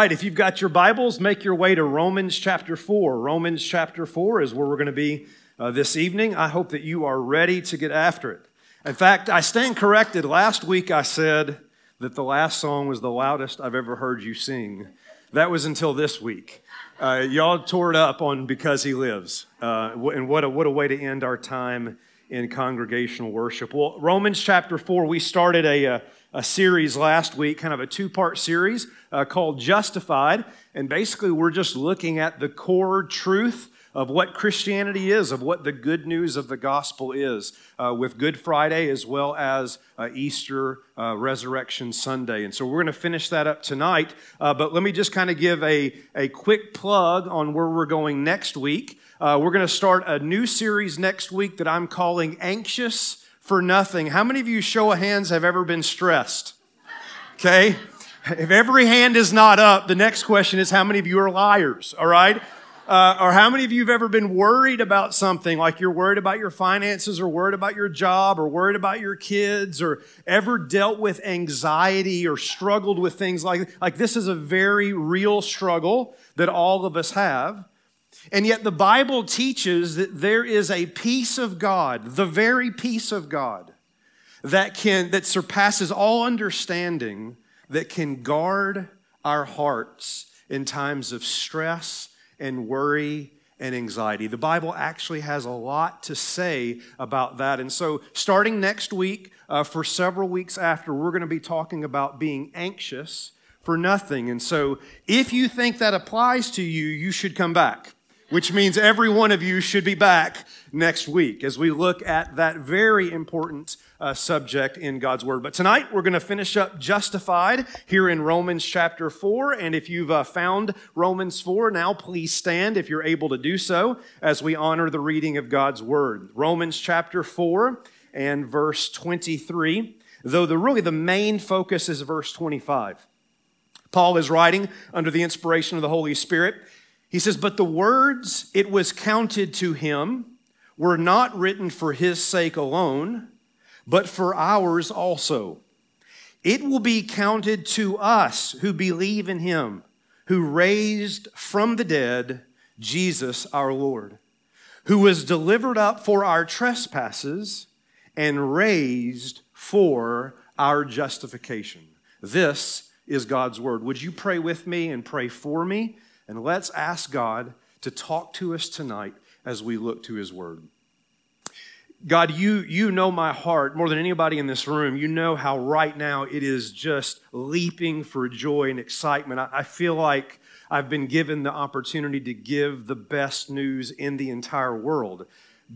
right, if you've got your Bibles, make your way to Romans chapter 4. Romans chapter 4 is where we're going to be uh, this evening. I hope that you are ready to get after it. In fact, I stand corrected. Last week I said that the last song was the loudest I've ever heard you sing. That was until this week. Uh, y'all tore it up on Because He Lives. Uh, and what a, what a way to end our time in congregational worship. Well, Romans chapter 4, we started a, a, a series last week, kind of a two part series uh, called Justified. And basically, we're just looking at the core truth of what Christianity is, of what the good news of the gospel is, uh, with Good Friday as well as uh, Easter, uh, Resurrection Sunday. And so we're going to finish that up tonight. Uh, but let me just kind of give a, a quick plug on where we're going next week. Uh, we're going to start a new series next week that I'm calling Anxious for Nothing. How many of you, show of hands, have ever been stressed? Okay. If every hand is not up, the next question is how many of you are liars? All right. Uh, or how many of you have ever been worried about something, like you're worried about your finances, or worried about your job, or worried about your kids, or ever dealt with anxiety or struggled with things like like this is a very real struggle that all of us have. And yet the Bible teaches that there is a peace of God, the very peace of God, that can that surpasses all understanding, that can guard our hearts in times of stress and worry and anxiety. The Bible actually has a lot to say about that. And so, starting next week, uh, for several weeks after, we're going to be talking about being anxious for nothing. And so, if you think that applies to you, you should come back which means every one of you should be back next week as we look at that very important uh, subject in God's Word. But tonight we're going to finish up Justified here in Romans chapter 4. And if you've uh, found Romans 4, now please stand if you're able to do so as we honor the reading of God's Word. Romans chapter 4 and verse 23, though the really the main focus is verse 25. Paul is writing under the inspiration of the Holy Spirit he says, But the words it was counted to him were not written for his sake alone, but for ours also. It will be counted to us who believe in him, who raised from the dead Jesus our Lord, who was delivered up for our trespasses and raised for our justification. This is God's word. Would you pray with me and pray for me? And let's ask God to talk to us tonight as we look to His Word. God, you, you know my heart more than anybody in this room. You know how right now it is just leaping for joy and excitement. I, I feel like I've been given the opportunity to give the best news in the entire world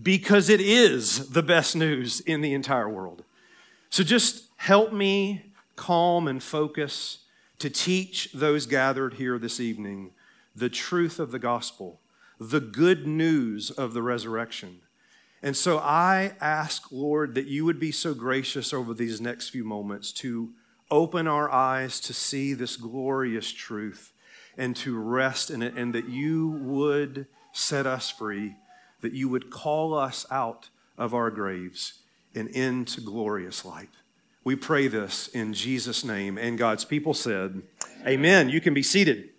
because it is the best news in the entire world. So just help me calm and focus to teach those gathered here this evening the truth of the gospel, the good news of the resurrection. And so I ask, Lord, that you would be so gracious over these next few moments to open our eyes to see this glorious truth and to rest in it, and that you would set us free, that you would call us out of our graves and into glorious light. We pray this in Jesus' name. And God's people said, Amen. You can be seated.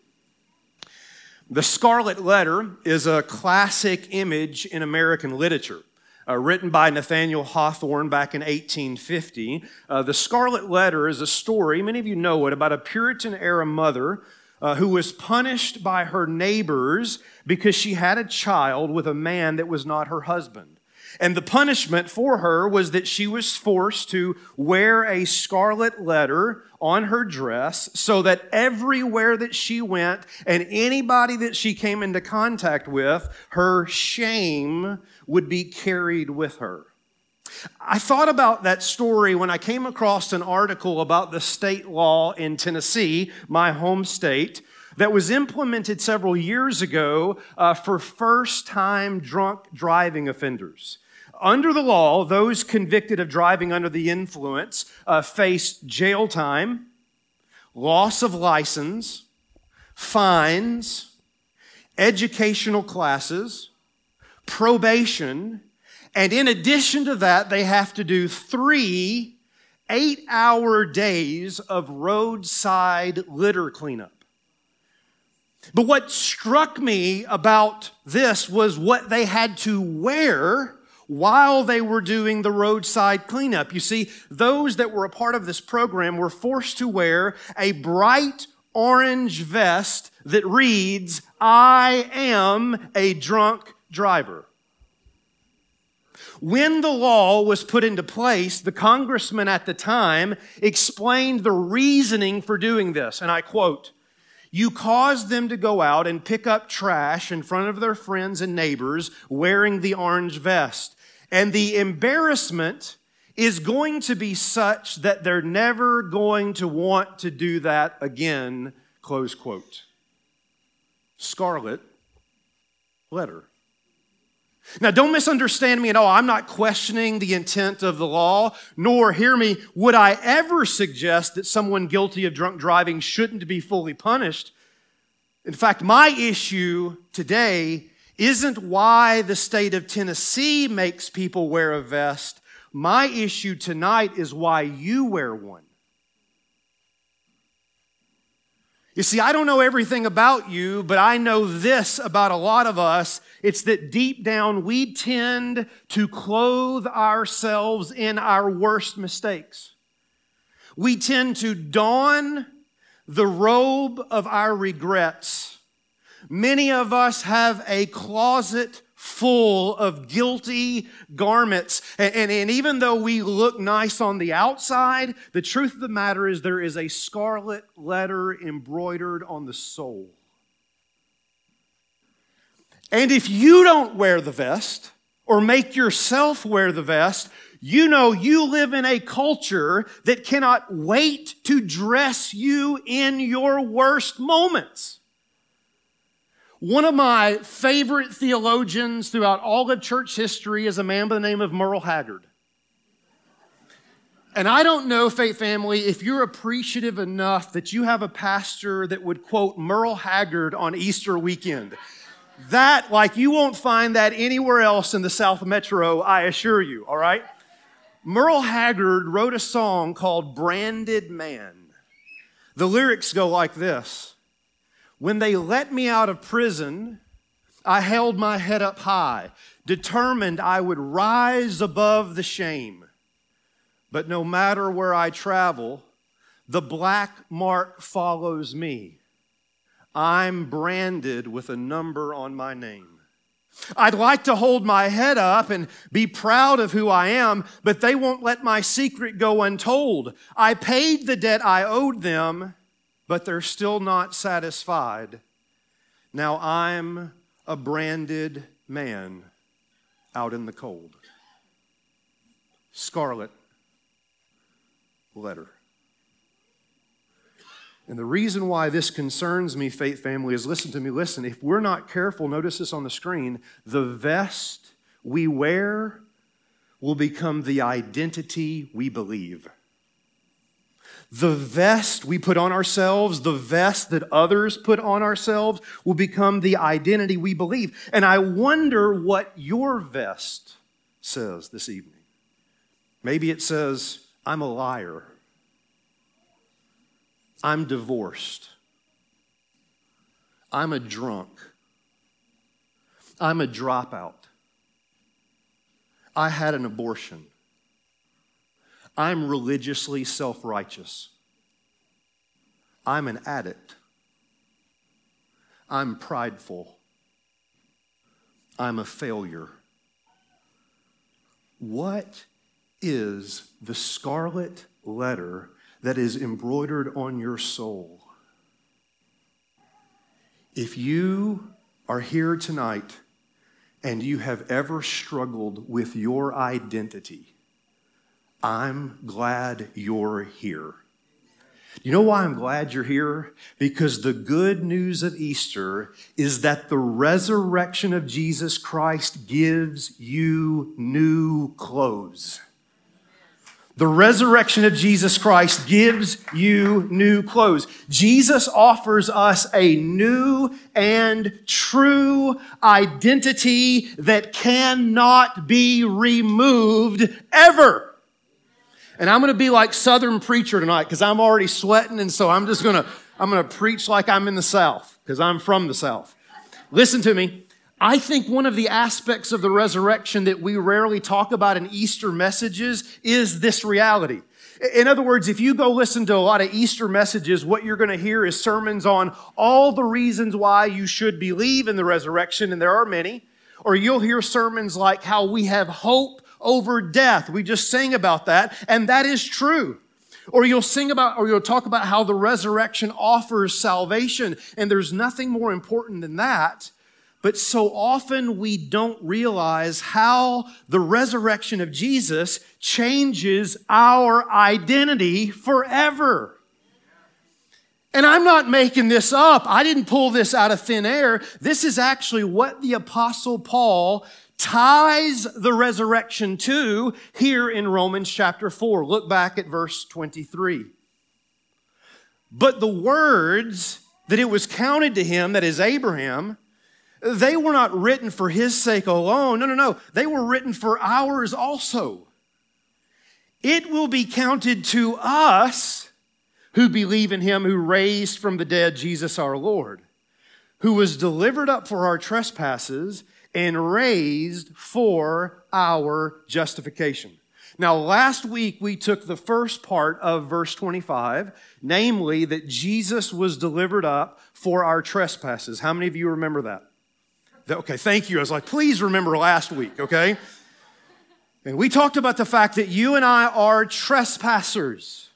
The Scarlet Letter is a classic image in American literature. Uh, written by Nathaniel Hawthorne back in 1850. Uh, the Scarlet Letter is a story, many of you know it, about a Puritan era mother uh, who was punished by her neighbors because she had a child with a man that was not her husband. And the punishment for her was that she was forced to wear a scarlet letter on her dress so that everywhere that she went and anybody that she came into contact with, her shame would be carried with her. I thought about that story when I came across an article about the state law in Tennessee, my home state, that was implemented several years ago uh, for first time drunk driving offenders. Under the law, those convicted of driving under the influence uh, face jail time, loss of license, fines, educational classes, probation, and in addition to that, they have to do three eight hour days of roadside litter cleanup. But what struck me about this was what they had to wear while they were doing the roadside cleanup. You see, those that were a part of this program were forced to wear a bright orange vest that reads, I am a drunk driver. When the law was put into place, the congressman at the time explained the reasoning for doing this. And I quote, you cause them to go out and pick up trash in front of their friends and neighbors wearing the orange vest. And the embarrassment is going to be such that they're never going to want to do that again. Close quote. Scarlet letter. Now, don't misunderstand me at all. I'm not questioning the intent of the law, nor, hear me, would I ever suggest that someone guilty of drunk driving shouldn't be fully punished. In fact, my issue today isn't why the state of Tennessee makes people wear a vest. My issue tonight is why you wear one. You see, I don't know everything about you, but I know this about a lot of us. It's that deep down we tend to clothe ourselves in our worst mistakes. We tend to don the robe of our regrets. Many of us have a closet full of guilty garments. And, and, and, even though we look nice on the outside, the truth of the matter is there is a scarlet letter embroidered on the soul. And if you don't wear the vest or make yourself wear the vest, you know you live in a culture that cannot wait to dress you in your worst moments. One of my favorite theologians throughout all of church history is a man by the name of Merle Haggard. And I don't know, Faith Family, if you're appreciative enough that you have a pastor that would quote Merle Haggard on Easter weekend. That, like, you won't find that anywhere else in the South Metro, I assure you, all right? Merle Haggard wrote a song called Branded Man. The lyrics go like this when they let me out of prison, I held my head up high, determined I would rise above the shame. But no matter where I travel, the black mark follows me. I'm branded with a number on my name. I'd like to hold my head up and be proud of who I am, but they won't let my secret go untold. I paid the debt I owed them, but they're still not satisfied. Now I'm a branded man out in the cold. Scarlet letter. And the reason why this concerns me, faith family, is listen to me, listen. If we're not careful, notice this on the screen, the vest we wear will become the identity we believe. The vest we put on ourselves, the vest that others put on ourselves, will become the identity we believe. And I wonder what your vest says this evening. Maybe it says, I'm a liar. I'm divorced. I'm a drunk. I'm a dropout. I had an abortion. I'm religiously self righteous. I'm an addict. I'm prideful. I'm a failure. What is the scarlet letter that is embroidered on your soul? If you are here tonight and you have ever struggled with your identity, I'm glad you're here. You know why I'm glad you're here? Because the good news of Easter is that the resurrection of Jesus Christ gives you new clothes. The resurrection of Jesus Christ gives you new clothes. Jesus offers us a new and true identity that cannot be removed ever. And I'm going to be like Southern preacher tonight because I'm already sweating, and so I'm just going to I'm going to preach like I'm in the South because I'm from the South. Listen to me. I think one of the aspects of the resurrection that we rarely talk about in Easter messages is this reality. In other words, if you go listen to a lot of Easter messages, what you're going to hear is sermons on all the reasons why you should believe in the resurrection, and there are many. Or you'll hear sermons like how we have hope over death. We just sing about that, and that is true. Or you'll sing about, or you'll talk about how the resurrection offers salvation, and there's nothing more important than that. But so often we don't realize how the resurrection of Jesus changes our identity forever. And I'm not making this up. I didn't pull this out of thin air. This is actually what the Apostle Paul ties the resurrection to here in Romans chapter 4. Look back at verse 23. But the words that it was counted to him, that is Abraham, they were not written for his sake alone. No, no, no. They were written for ours also. It will be counted to us who believe in him who raised from the dead Jesus our Lord, who was delivered up for our trespasses and raised for our justification. Now, last week we took the first part of verse 25, namely that Jesus was delivered up for our trespasses. How many of you remember that? Okay, thank you. I was like, please remember last week, okay? And we talked about the fact that you and I are trespassers.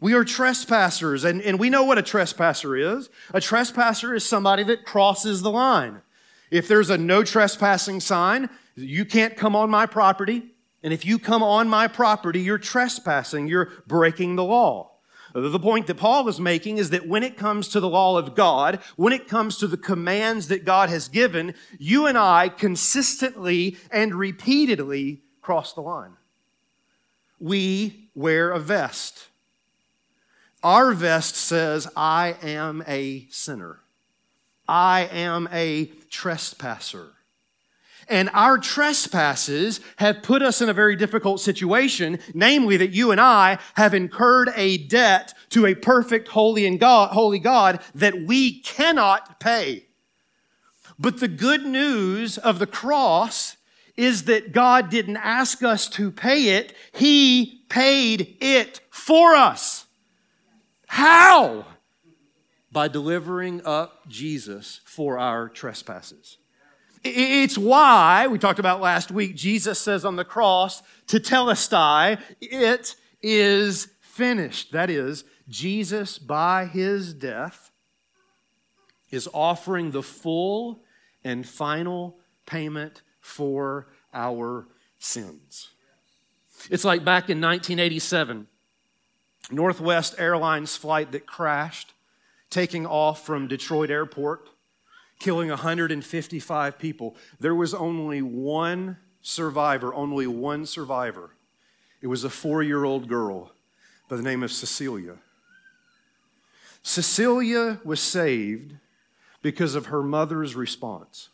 We are trespassers, and, and we know what a trespasser is. A trespasser is somebody that crosses the line. If there's a no trespassing sign, you can't come on my property. And if you come on my property, you're trespassing, you're breaking the law. The point that Paul is making is that when it comes to the law of God, when it comes to the commands that God has given, you and I consistently and repeatedly cross the line. We wear a vest. Our vest says, I am a sinner. I am a trespasser. And our trespasses have put us in a very difficult situation, namely that you and I have incurred a debt to a perfect, holy and God, holy God that we cannot pay. But the good news of the cross is that God didn't ask us to pay it. He paid it for us. How? By delivering up Jesus for our trespasses. It's why, we talked about last week, Jesus says on the cross, tetelestai, it is finished. That is, Jesus, by his death, is offering the full and final payment for our sins. It's like back in 1987, Northwest Airlines flight that crashed, taking off from Detroit Airport killing 155 people. There was only one survivor, only one survivor. It was a four year old girl by the name of Cecilia. Cecilia was saved because of her mother's response.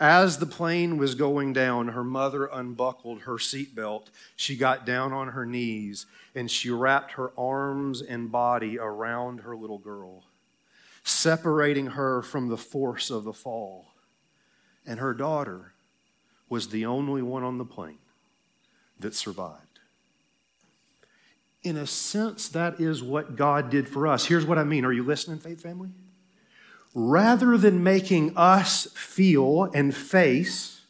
As the plane was going down, her mother unbuckled her seatbelt. She got down on her knees and she wrapped her arms and body around her little girl separating her from the force of the fall. And her daughter was the only one on the plane that survived. In a sense, that is what God did for us. Here's what I mean. Are you listening, Faith Family? Rather than making us feel and face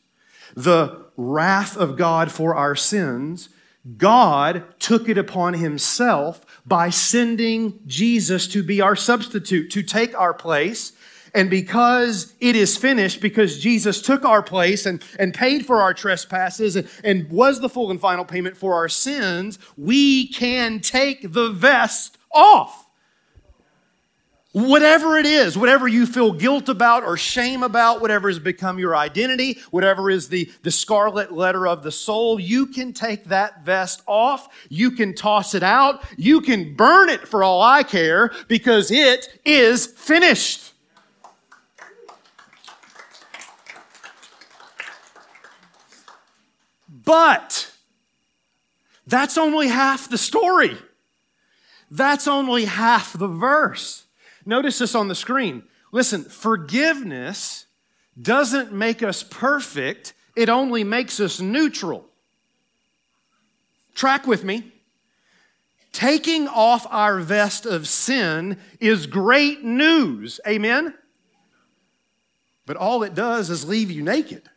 the wrath of God for our sins, God took it upon himself by sending Jesus to be our substitute, to take our place. And because it is finished, because Jesus took our place and, and paid for our trespasses and, and was the full and final payment for our sins, we can take the vest off. Whatever it is, whatever you feel guilt about or shame about, whatever has become your identity, whatever is the, the scarlet letter of the soul, you can take that vest off. You can toss it out. You can burn it for all I care because it is finished. But that's only half the story. That's only half the verse. Notice this on the screen. Listen, forgiveness doesn't make us perfect, it only makes us neutral. Track with me. Taking off our vest of sin is great news. Amen? But all it does is leave you naked.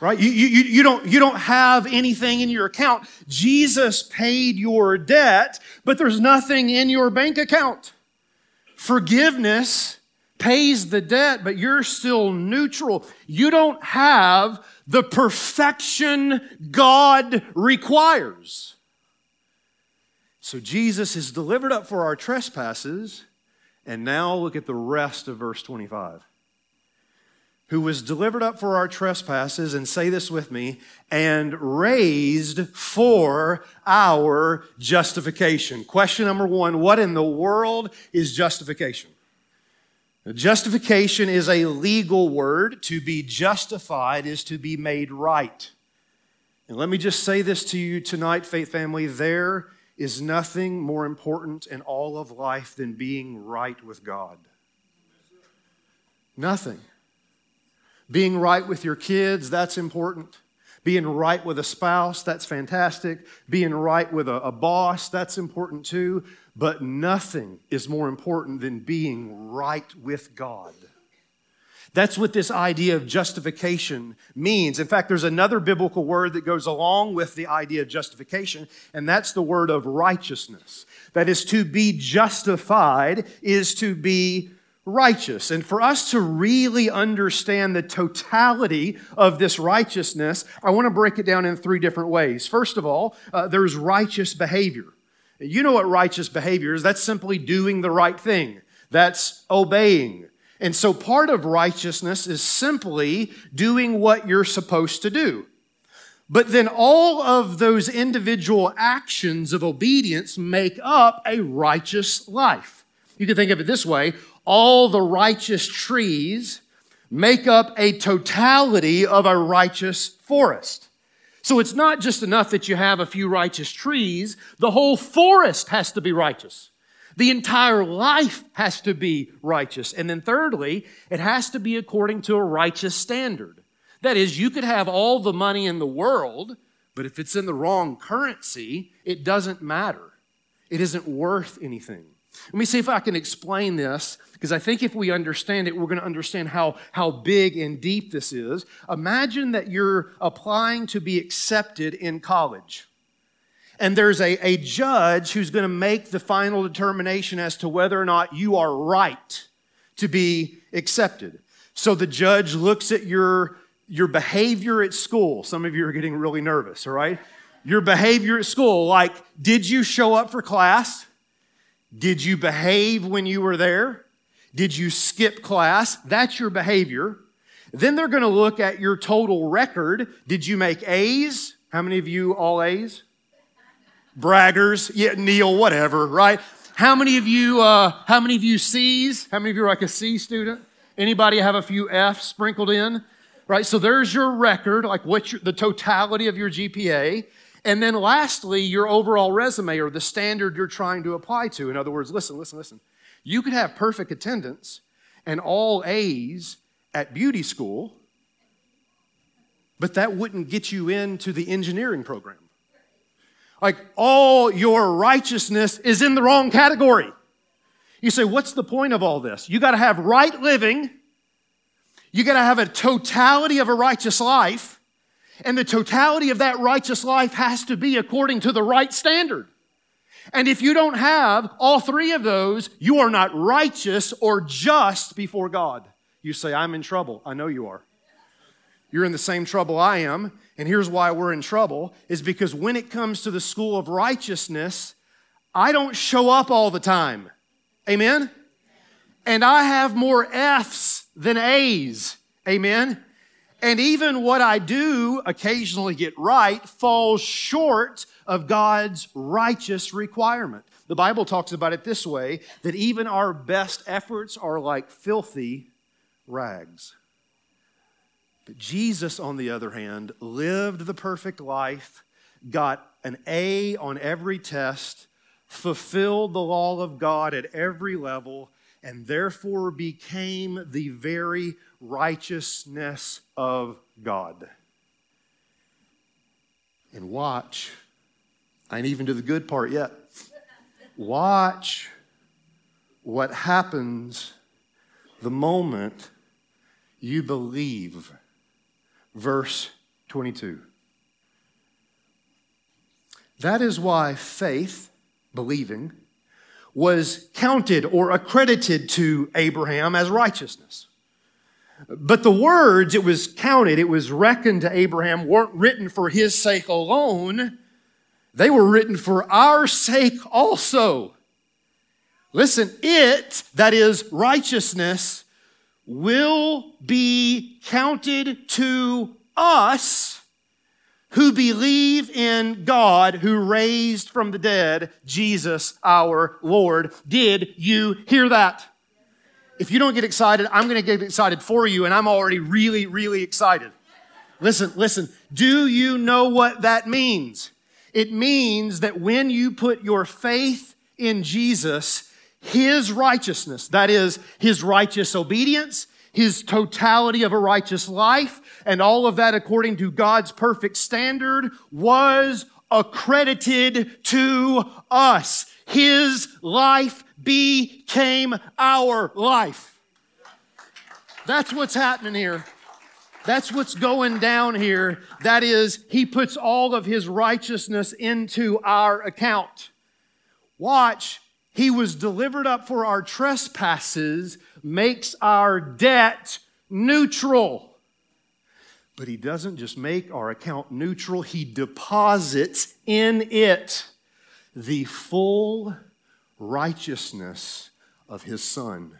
Right? You, you, you, don't, you don't have anything in your account. Jesus paid your debt, but there's nothing in your bank account. Forgiveness pays the debt, but you're still neutral. You don't have the perfection God requires. So Jesus is delivered up for our trespasses. And now look at the rest of verse 25. Who was delivered up for our trespasses, and say this with me, and raised for our justification. Question number one What in the world is justification? Justification is a legal word. To be justified is to be made right. And let me just say this to you tonight, faith family. There is nothing more important in all of life than being right with God. Nothing. Being right with your kids, that's important. Being right with a spouse, that's fantastic. Being right with a, a, boss, that's important too. But nothing is more important than being right with God. That's what this idea of justification means. In fact, there's another biblical word that goes along with the idea of justification, and that's the word of righteousness. That is, to be justified is to be righteous. And for us to really understand the totality of this righteousness, I want to break it down in three different ways. First of all, uh, there's righteous behavior. You know what righteous behavior is? That's simply doing the right thing, that's obeying. And so part of righteousness is simply doing what you're supposed to do. But then all of those individual actions of obedience make up a righteous life. You can think of it this way all the righteous trees make up a totality of a righteous forest. So it's not just enough that you have a few righteous trees, the whole forest has to be righteous. The entire life has to be righteous. And then, thirdly, it has to be according to a righteous standard. That is, you could have all the money in the world, but if it's in the wrong currency, it doesn't matter. It isn't worth anything. Let me see if I can explain this, because I think if we understand it, we're going to understand how, how big and deep this is. Imagine that you're applying to be accepted in college. And there's a, a judge who's going to make the final determination as to whether or not you are right to be accepted. So the judge looks at your, your behavior at school. Some of you are getting really nervous, all right? Your behavior at school, like, did you show up for class? Did you behave when you were there? Did you skip class? That's your behavior. Then they're going to look at your total record. Did you make A's? How many of you all A's? Braggers. Yeah, Neil, whatever, right? How many of you, uh, how many of you C's? How many of you are like a C student? Anybody have a few F's sprinkled in? Right? So there's your record, like your, the totality of your GPA. And then lastly, your overall resume or the standard you're trying to apply to. In other words, listen, listen, listen. You could have perfect attendance and all A's at beauty school, but that wouldn't get you into the engineering program. Like all your righteousness is in the wrong category. You say, what's the point of all this? You got to have right living. You got to have a totality of a righteous life. And the totality of that righteous life has to be according to the right standard. And if you don't have all three of those, you are not righteous or just before God. You say, I'm in trouble. I know you are. You're in the same trouble I am. And here's why we're in trouble is because when it comes to the school of righteousness, I don't show up all the time. Amen? And I have more F's than A's. Amen? And even what I do occasionally get right falls short of God's righteous requirement. The Bible talks about it this way that even our best efforts are like filthy rags. But Jesus, on the other hand, lived the perfect life, got an A on every test, fulfilled the law of God at every level, and therefore became the very righteousness of God. And watch, I ain't even to the good part yet. Watch what happens the moment you believe. Verse 22. That is why faith, believing, was counted or accredited to Abraham as righteousness. But the words it was counted, it was reckoned to Abraham, weren't written for his sake alone. They were written for our sake also. Listen, it, that is righteousness, will be counted to us who believe in God who raised from the dead Jesus our Lord. Did you hear that? If you don't get excited, I'm going to get excited for you, and I'm already really, really excited. Listen, listen. Do you know what that means? It means that when you put your faith in Jesus, his righteousness, that is, his righteous obedience, his totality of a righteous life, and all of that according to God's perfect standard, was accredited to us. His life became our life. That's what's happening here. That's what's going down here. That is, he puts all of his righteousness into our account. Watch he was delivered up for our trespasses, makes our debt neutral. But he doesn't just make our account neutral, he deposits in it the full righteousness of his son.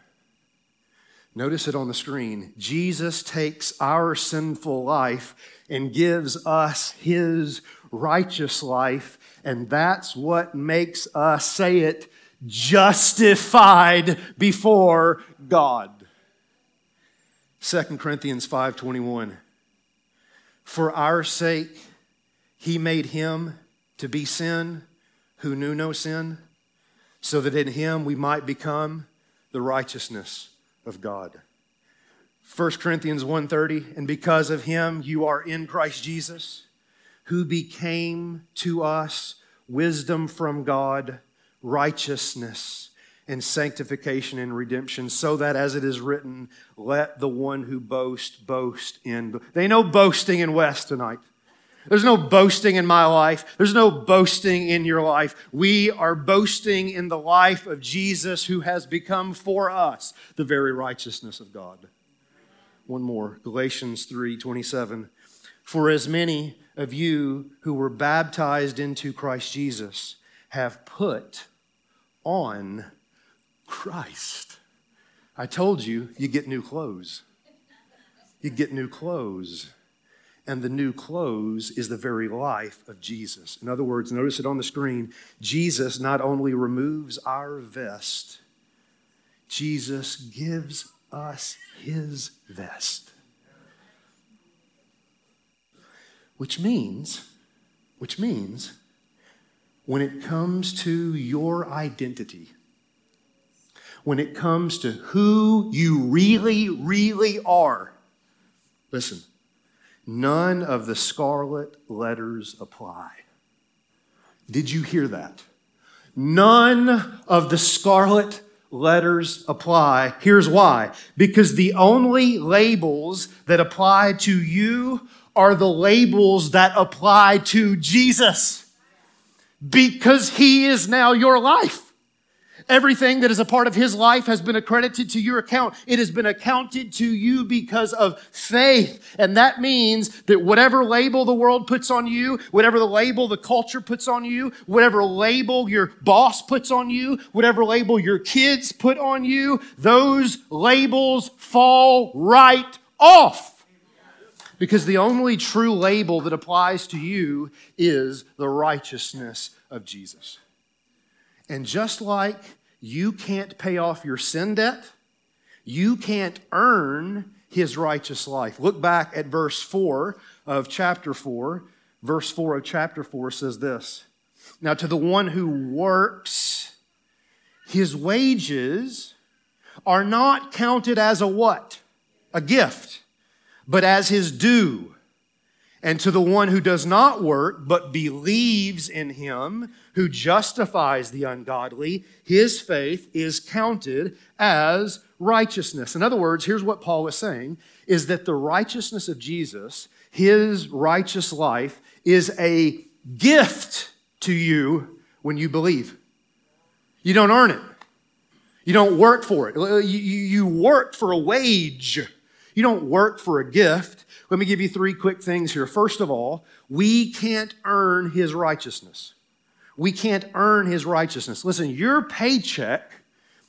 Notice it on the screen. Jesus takes our sinful life and gives us his righteous life, and that's what makes us say it justified before God. 2 Corinthians 5:21 For our sake he made him to be sin who knew no sin so that in him we might become the righteousness of God. 1 Corinthians 1:30 and because of him you are in Christ Jesus who became to us wisdom from God righteousness and sanctification and redemption, so that as it is written, let the one who boasts boast in. They know boasting in Wes tonight. There's no boasting in my life. There's no boasting in your life. We are boasting in the life of Jesus who has become for us the very righteousness of God. One more, Galatians 3 27. For as many of you who were baptized into Christ Jesus have put on Christ. I told you, you get new clothes. You get new clothes. And the new clothes is the very life of Jesus. In other words, notice it on the screen. Jesus not only removes our vest, Jesus gives us his vest. Which means, which means when it comes to your identity, when it comes to who you really, really are, listen, none of the scarlet letters apply. Did you hear that? None of the scarlet letters apply. Here's why because the only labels that apply to you are the labels that apply to Jesus because He is now your life. Everything that is a part of His life has been accredited to your account. It has been accounted to you because of faith. And that means that whatever label the world puts on you, whatever the label the culture puts on you, whatever label your boss puts on you, whatever label your kids put on you, those labels fall right off because the only true label that applies to you is the righteousness of Jesus. And just like you can't pay off your sin debt, you can't earn his righteous life. Look back at verse 4 of chapter 4. Verse 4 of chapter 4 says this Now, to the one who works, his wages are not counted as a what? A gift, but as his due. And to the one who does not work, but believes in him who justifies the ungodly, his faith is counted as righteousness. In other words, here's what Paul is saying is that the righteousness of Jesus, his righteous life, is a gift to you when you believe. You don't earn it. You don't work for it. You, you work for a wage. You don't work for a gift. Let me give you three quick things here. First of all, we can't earn his righteousness. We can't earn his righteousness. Listen, your paycheck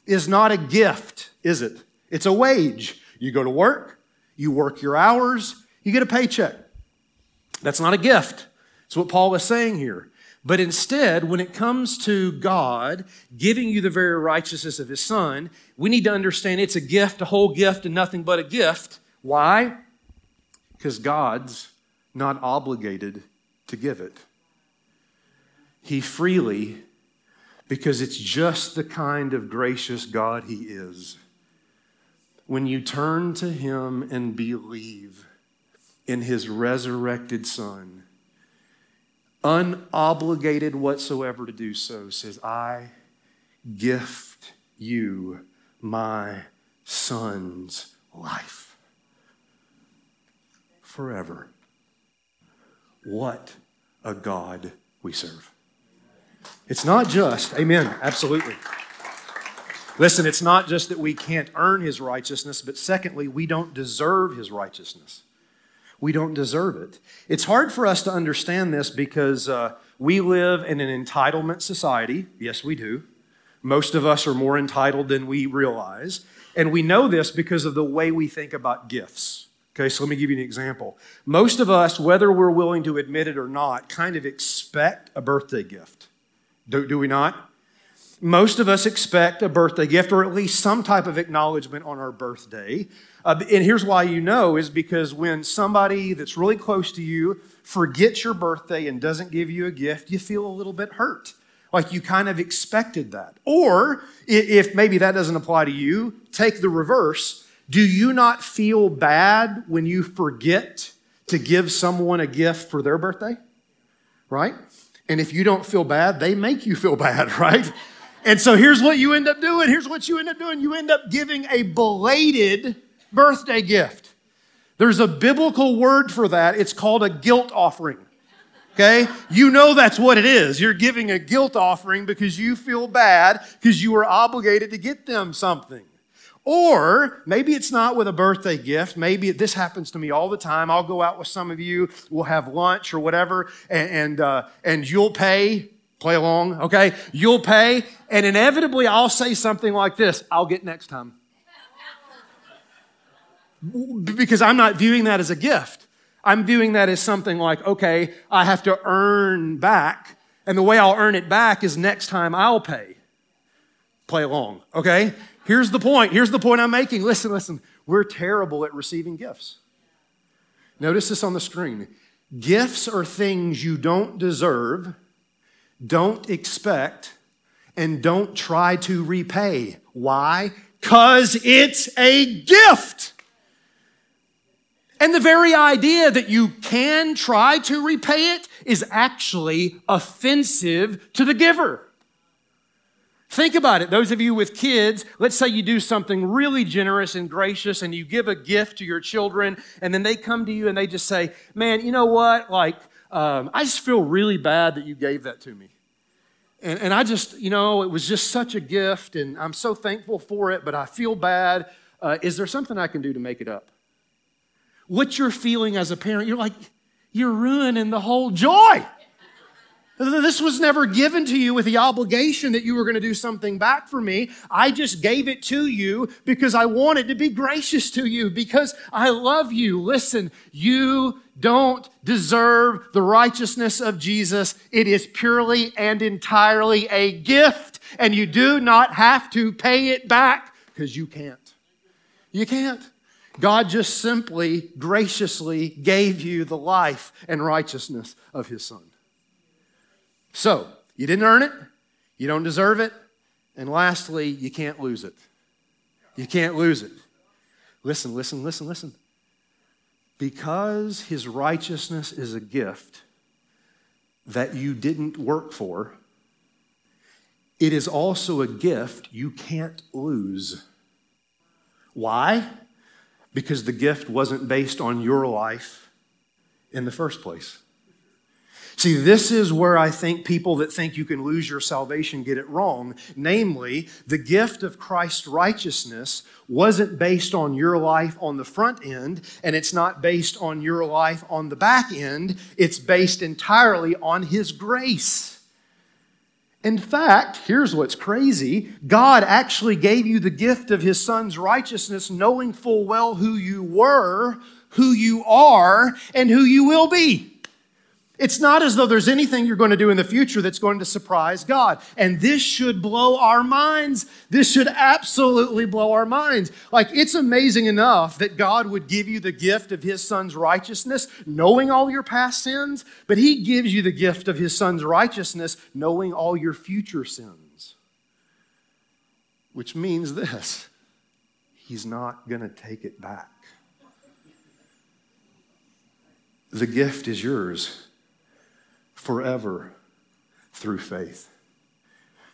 is not a gift, is it? It's a wage. You go to work, you work your hours, you get a paycheck. That's not a gift. That's what Paul is saying here. But instead, when it comes to God giving you the very righteousness of his son, we need to understand it's a gift, a whole gift, and nothing but a gift. Why? Because God's not obligated to give it. He freely, because it's just the kind of gracious God He is. When you turn to Him and believe in His resurrected Son, unobligated whatsoever to do so, says, I gift you my son's life forever. What a God we serve. It's not just, amen, absolutely. Listen, it's not just that we can't earn his righteousness, but secondly, we don't deserve his righteousness. We don't deserve it. It's hard for us to understand this because uh, we live in an entitlement society. Yes, we do. Most of us are more entitled than we realize. And we know this because of the way we think about gifts. Okay, so let me give you an example. Most of us, whether we're willing to admit it or not, kind of expect a birthday gift. Do, do we not? Most of us expect a birthday gift or at least some type of acknowledgement on our birthday. Uh, and here's why you know is because when somebody that's really close to you forgets your birthday and doesn't give you a gift, you feel a little bit hurt. Like you kind of expected that. Or if maybe that doesn't apply to you, take the reverse do you not feel bad when you forget to give someone a gift for their birthday? Right? And if you don't feel bad, they make you feel bad, right? And so here's what you end up doing. Here's what you end up doing. You end up giving a belated birthday gift. There's a biblical word for that. It's called a guilt offering. Okay? You know that's what it is. You're giving a guilt offering because you feel bad because you were obligated to get them something. Or maybe it's not with a birthday gift. Maybe this happens to me all the time. I'll go out with some of you. We'll have lunch or whatever, and and, uh, and you'll pay. Play along, okay? You'll pay, and inevitably I'll say something like this: "I'll get next time," because I'm not viewing that as a gift. I'm viewing that as something like, okay, I have to earn back, and the way I'll earn it back is next time I'll pay. Play along, okay? Here's the point. Here's the point I'm making. Listen, listen. We're terrible at receiving gifts. Notice this on the screen. Gifts are things you don't deserve, don't expect, and don't try to repay. Why? Because it's a gift. And the very idea that you can try to repay it is actually offensive to the giver. Think about it. Those of you with kids, let's say you do something really generous and gracious and you give a gift to your children, and then they come to you and they just say, Man, you know what? Like, um, I just feel really bad that you gave that to me. And, and I just, you know, it was just such a gift and I'm so thankful for it, but I feel bad. Uh, is there something I can do to make it up? What you're feeling as a parent, you're like, you're ruining the whole joy. This was never given to you with the obligation that you were going to do something back for me. I just gave it to you because I wanted to be gracious to you, because I love you. Listen, you don't deserve the righteousness of Jesus. It is purely and entirely a gift, and you do not have to pay it back because you can't. You can't. God just simply, graciously gave you the life and righteousness of His Son. So, You didn't earn it, you don't deserve it, and lastly, you can't lose it. You can't lose it. Listen, listen, listen, listen. Because his righteousness is a gift that you didn't work for, it is also a gift you can't lose. Why? Because the gift wasn't based on your life in the first place. See, this is where I think people that think you can lose your salvation get it wrong. Namely, the gift of Christ's righteousness wasn't based on your life on the front end, and it's not based on your life on the back end. It's based entirely on His grace. In fact, here's what's crazy God actually gave you the gift of His Son's righteousness, knowing full well who you were, who you are, and who you will be. It's not as though there's anything you're going to do in the future that's going to surprise God. And this should blow our minds. This should absolutely blow our minds. Like, it's amazing enough that God would give you the gift of His Son's righteousness, knowing all your past sins, but He gives you the gift of His Son's righteousness, knowing all your future sins. Which means this He's not going to take it back. The gift is yours forever through faith.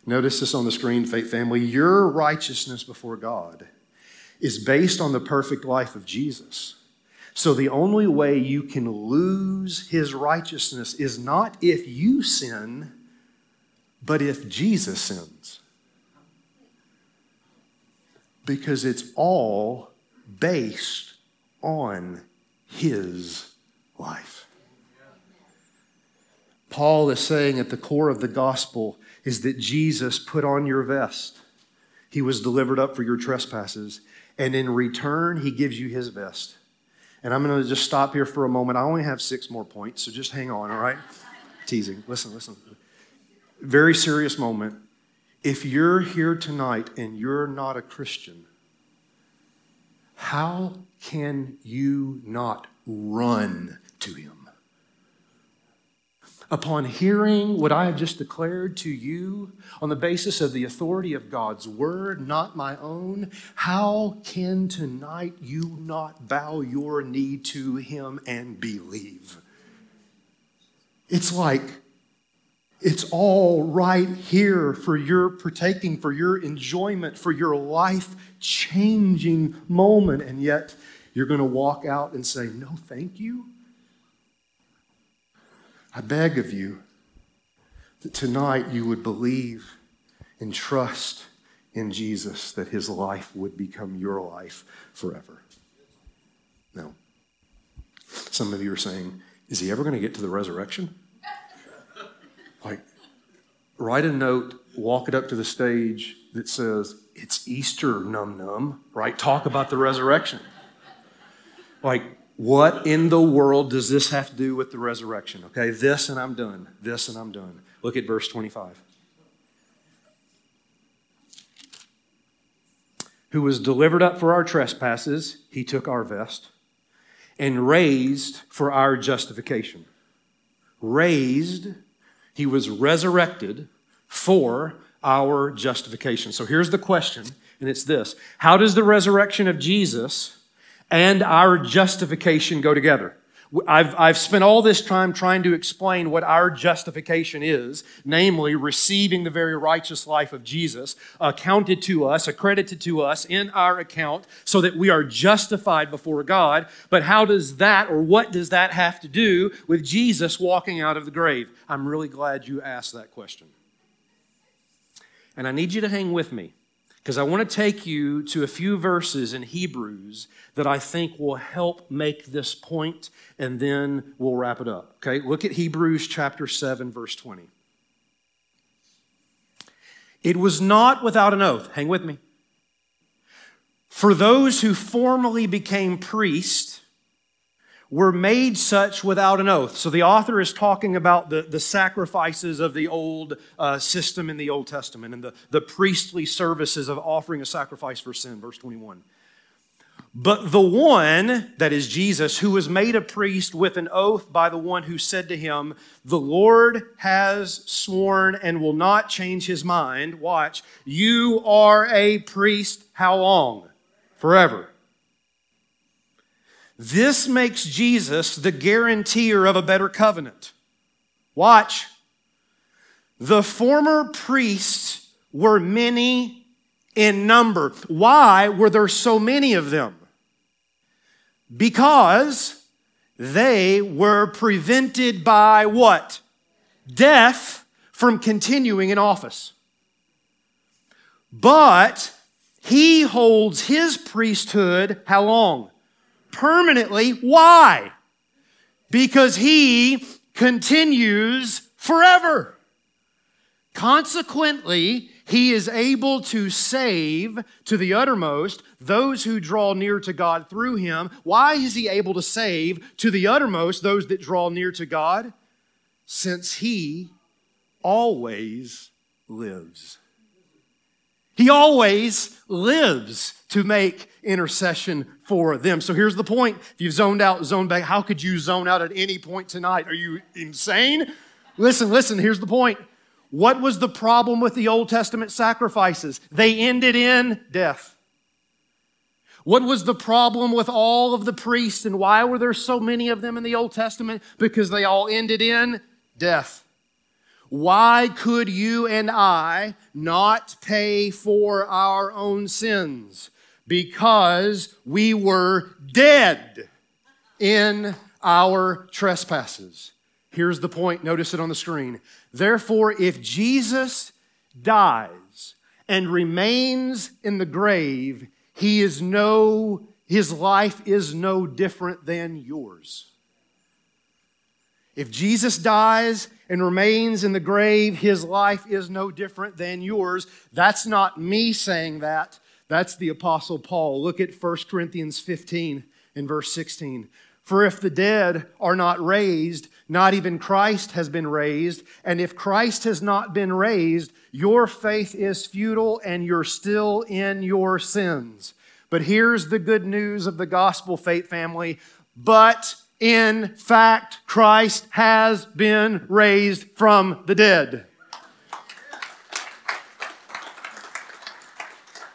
Notice this on the screen, faith family. Your righteousness before God is based on the perfect life of Jesus. So the only way you can lose his righteousness is not if you sin, but if Jesus sins. Because it's all based on his life. Paul is saying at the core of the gospel is that Jesus put on your vest. He was delivered up for your trespasses. And in return, he gives you his vest. And I'm going to just stop here for a moment. I only have six more points, so just hang on, all right? Teasing. Listen, listen. Very serious moment. If you're here tonight and you're not a Christian, how can you not run to him? Upon hearing what I have just declared to you on the basis of the authority of God's word, not my own, how can tonight you not bow your knee to Him and believe? It's like it's all right here for your partaking, for your enjoyment, for your life changing moment, and yet you're going to walk out and say, No, thank you. I beg of you that tonight you would believe and trust in Jesus that his life would become your life forever. Now, some of you are saying, is he ever going to get to the resurrection? Like, write a note, walk it up to the stage that says, it's Easter, num num, right? Talk about the resurrection. Like, what in the world does this have to do with the resurrection? Okay, this and I'm done. This and I'm done. Look at verse 25. Who was delivered up for our trespasses, he took our vest, and raised for our justification. Raised, he was resurrected for our justification. So here's the question, and it's this How does the resurrection of Jesus and our justification go together. I've, I've spent all this time trying to explain what our justification is, namely receiving the very righteous life of Jesus, accounted to us, accredited to us in our account, so that we are justified before God. But how does that, or what does that have to do with Jesus walking out of the grave? I'm really glad you asked that question. And I need you to hang with me because I want to take you to a few verses in Hebrews that I think will help make this point, and then we'll wrap it up. Okay, look at Hebrews chapter 7, verse 20. It was not without an oath, hang with me. For those who formerly became priests, were made such without an oath. So the author is talking about the, the sacrifices of the old uh, system in the Old Testament and the, the priestly services of offering a sacrifice for sin, verse 21. But the one, that is Jesus, who was made a priest with an oath by the one who said to him, The Lord has sworn and will not change his mind. Watch, you are a priest how long? Forever. This makes Jesus the guarantor of a better covenant. Watch. The former priests were many in number. Why were there so many of them? Because they were prevented by what? Death from continuing in office. But he holds his priesthood how long? Permanently. Why? Because he continues forever. Consequently, he is able to save to the uttermost those who draw near to God through him. Why is he able to save to the uttermost those that draw near to God? Since he always lives. He always lives to make intercession for them. So here's the point. If you've zoned out, zone back, how could you zone out at any point tonight? Are you insane? Listen, listen, here's the point. What was the problem with the Old Testament sacrifices? They ended in death. What was the problem with all of the priests and why were there so many of them in the Old Testament? Because they all ended in death. Why could you and I not pay for our own sins? Because we were dead in our trespasses. Here's the point. Notice it on the screen. Therefore, if Jesus dies and remains in the grave, he is no, his life is no different than yours. If Jesus dies and remains in the grave, his life is no different than yours. That's not me saying that. That's the Apostle Paul. Look at 1 Corinthians 15 and verse 16. For if the dead are not raised, not even Christ has been raised. And if Christ has not been raised, your faith is futile and you're still in your sins. But here's the good news of the gospel, faith family. But in fact, Christ has been raised from the dead.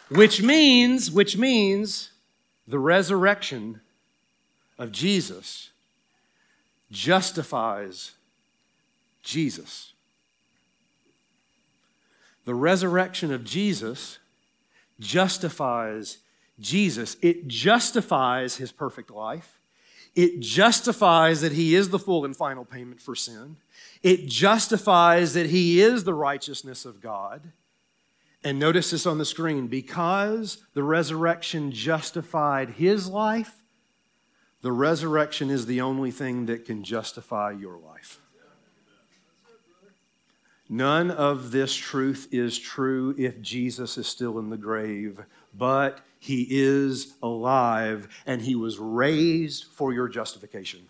Which means, which means the resurrection of Jesus justifies Jesus. The resurrection of Jesus justifies Jesus. It justifies his perfect life. It justifies that he is the full and final payment for sin. It justifies that he is the righteousness of God. And notice this on the screen because the resurrection justified his life, the resurrection is the only thing that can justify your life. None of this truth is true if Jesus is still in the grave, but he is alive and he was raised for your justification.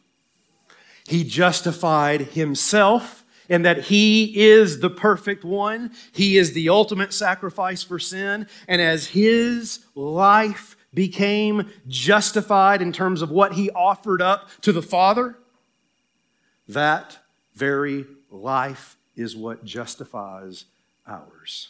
He justified himself in that he is the perfect one, he is the ultimate sacrifice for sin, and as his life became justified in terms of what he offered up to the Father, that very life is what justifies ours.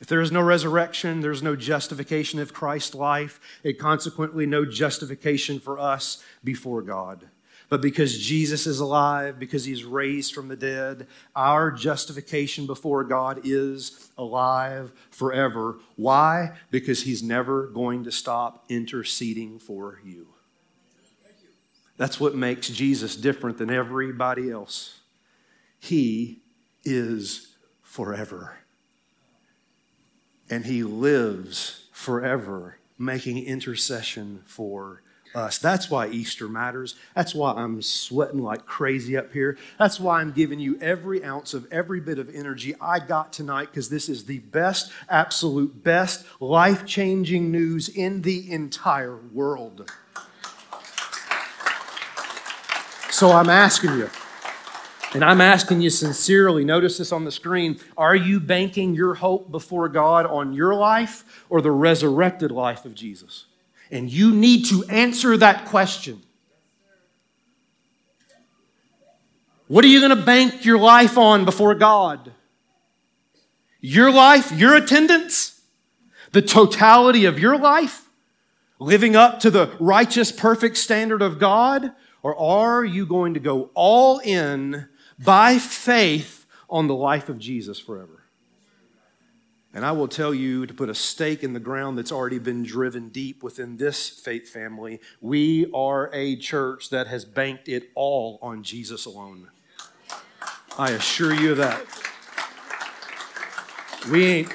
If there is no resurrection, there's no justification of Christ's life, and consequently, no justification for us before God. But because Jesus is alive, because he's raised from the dead, our justification before God is alive forever. Why? Because he's never going to stop interceding for you. That's what makes Jesus different than everybody else. He is forever. And he lives forever, making intercession for us. That's why Easter matters. That's why I'm sweating like crazy up here. That's why I'm giving you every ounce of every bit of energy I got tonight because this is the best, absolute best, life changing news in the entire world. So I'm asking you, and I'm asking you sincerely, notice this on the screen. Are you banking your hope before God on your life or the resurrected life of Jesus? And you need to answer that question. What are you going to bank your life on before God? Your life, your attendance, the totality of your life, living up to the righteous, perfect standard of God? Or are you going to go all in by faith on the life of Jesus forever? And I will tell you to put a stake in the ground that's already been driven deep within this faith family. We are a church that has banked it all on Jesus alone. I assure you of that. We ain't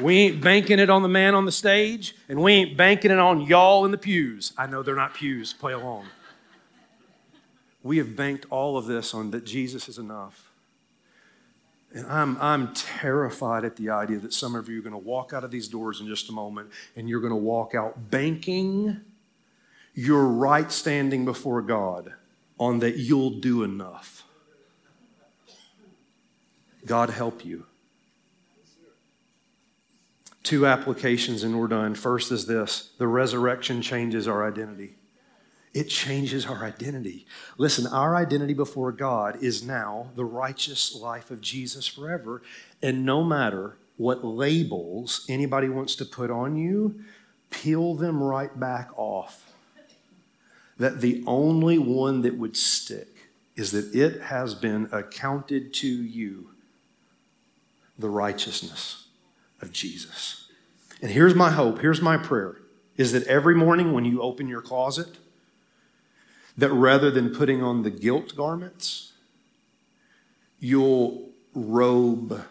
we ain't banking it on the man on the stage, and we ain't banking it on y'all in the pews. I know they're not pews, play along. We have banked all of this on that Jesus is enough. And I'm, I'm terrified at the idea that some of you are going to walk out of these doors in just a moment and you're going to walk out banking your right standing before God on that you'll do enough. God help you. Two applications and we're done. First is this the resurrection changes our identity. It changes our identity. Listen, our identity before God is now the righteous life of Jesus forever. And no matter what labels anybody wants to put on you, peel them right back off. That the only one that would stick is that it has been accounted to you the righteousness of Jesus. And here's my hope, here's my prayer is that every morning when you open your closet, that rather than putting on the guilt garments, you'll robe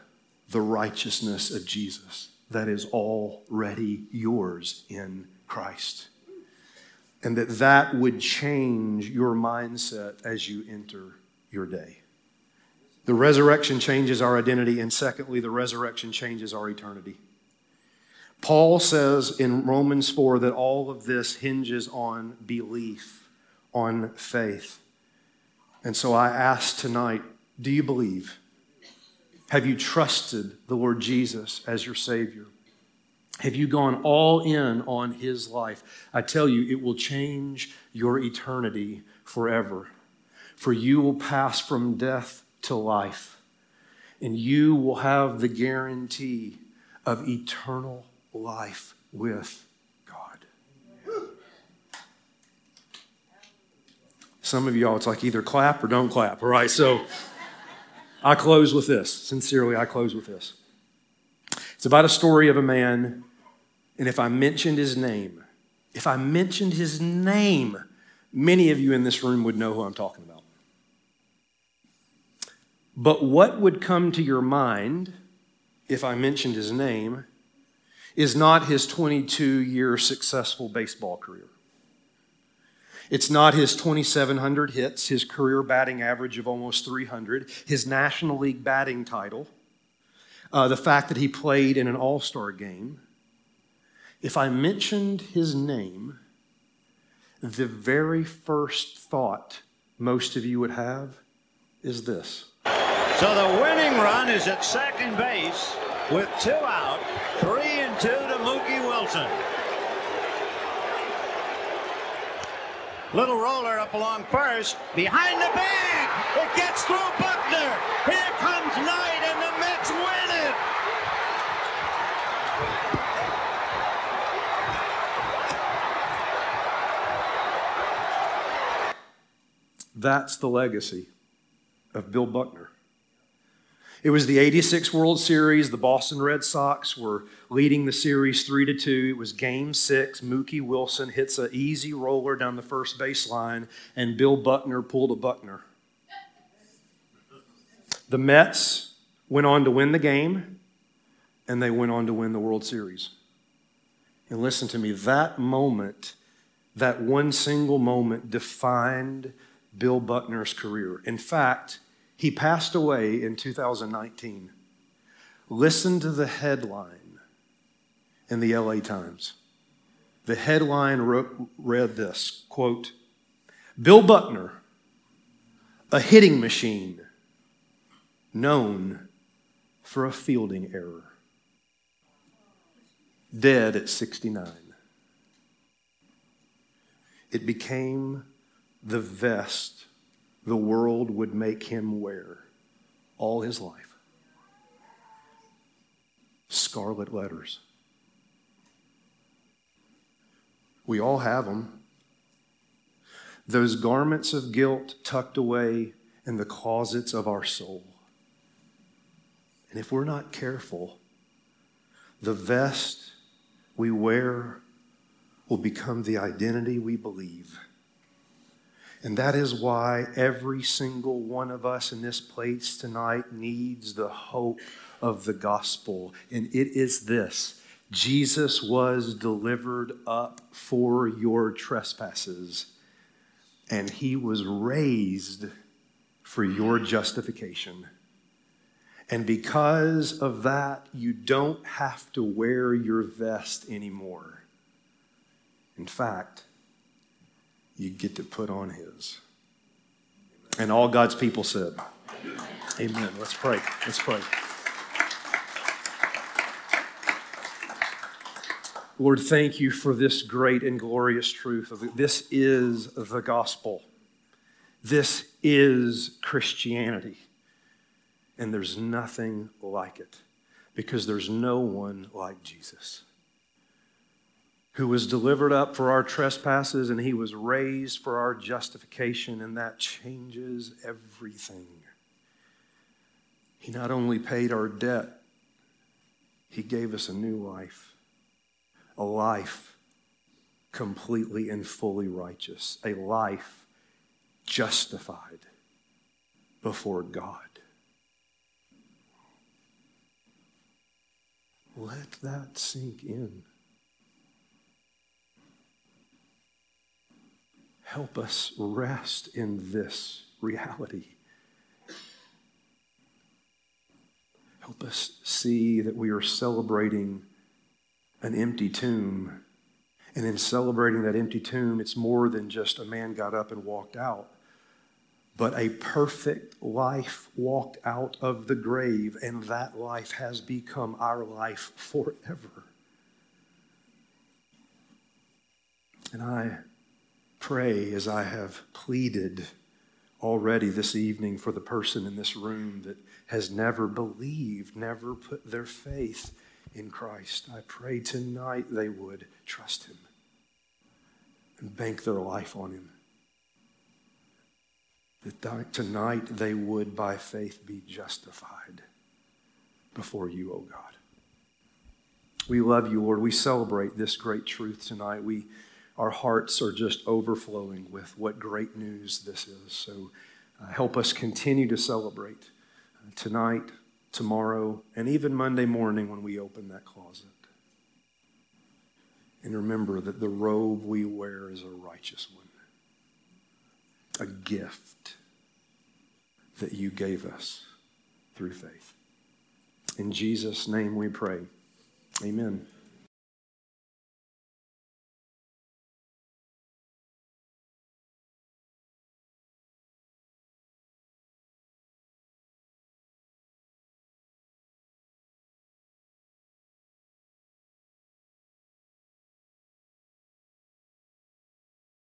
the righteousness of Jesus that is already yours in Christ. And that that would change your mindset as you enter your day. The resurrection changes our identity, and secondly, the resurrection changes our eternity. Paul says in Romans 4 that all of this hinges on belief on faith. And so I ask tonight do you believe? Have you trusted the Lord Jesus as your Savior? Have you gone all in on His life? I tell you, it will change your eternity forever. For you will pass from death to life, and you will have the guarantee of eternal life with Some of y'all, it's like either clap or don't clap. All right, so I close with this. Sincerely, I close with this. It's about a story of a man, and if I mentioned his name, if I mentioned his name, many of you in this room would know who I'm talking about. But what would come to your mind if I mentioned his name is not his 22 year successful baseball career. It's not his 2,700 hits, his career batting average of almost 300, his National League batting title, uh, the fact that he played in an all star game. If I mentioned his name, the very first thought most of you would have is this. So the winning run is at second base with two out, three and two to Mookie Wilson. Little roller up along first. Behind the bag. It gets through Buckner. Here comes Knight, and the Mets win it. That's the legacy of Bill Buckner. It was the 86 World Series. The Boston Red Sox were leading the series 3 to 2. It was game 6. Mookie Wilson hits an easy roller down the first baseline and Bill Buckner pulled a Buckner. The Mets went on to win the game and they went on to win the World Series. And listen to me, that moment, that one single moment defined Bill Buckner's career. In fact, he passed away in 2019. Listen to the headline in the LA Times. The headline wrote, read this quote, Bill Buckner, a hitting machine known for a fielding error. dead at 69. It became the vest the world would make him wear all his life. Scarlet letters. We all have them. Those garments of guilt tucked away in the closets of our soul. And if we're not careful, the vest we wear will become the identity we believe. And that is why every single one of us in this place tonight needs the hope of the gospel. And it is this Jesus was delivered up for your trespasses, and he was raised for your justification. And because of that, you don't have to wear your vest anymore. In fact, you get to put on his. And all God's people said, Amen. Let's pray. Let's pray. Lord, thank you for this great and glorious truth. This is the gospel. This is Christianity. And there's nothing like it because there's no one like Jesus who was delivered up for our trespasses and he was raised for our justification, and that changes everything. He not only paid our debt, he gave us a new life, a life completely and fully righteous, a life justified before God. Let that sink in. Help us rest in this reality. Help us see that we are celebrating an empty tomb. And in celebrating that empty tomb, it's more than just a man got up and walked out, but a perfect life walked out of the grave, and that life has become our life forever. And I pray as I have pleaded already this evening for the person in this room that has never believed, never put their faith in Christ. I pray tonight they would trust Him and bank their life on Him. That tonight they would, by faith, be justified before you, O oh God. We love you, Lord. We celebrate this great truth tonight. We our hearts are just overflowing with what great news this is. So uh, help us continue to celebrate uh, tonight, tomorrow, and even Monday morning when we open that closet. And remember that the robe we wear is a righteous one, a gift that you gave us through faith. In Jesus' name we pray. Amen.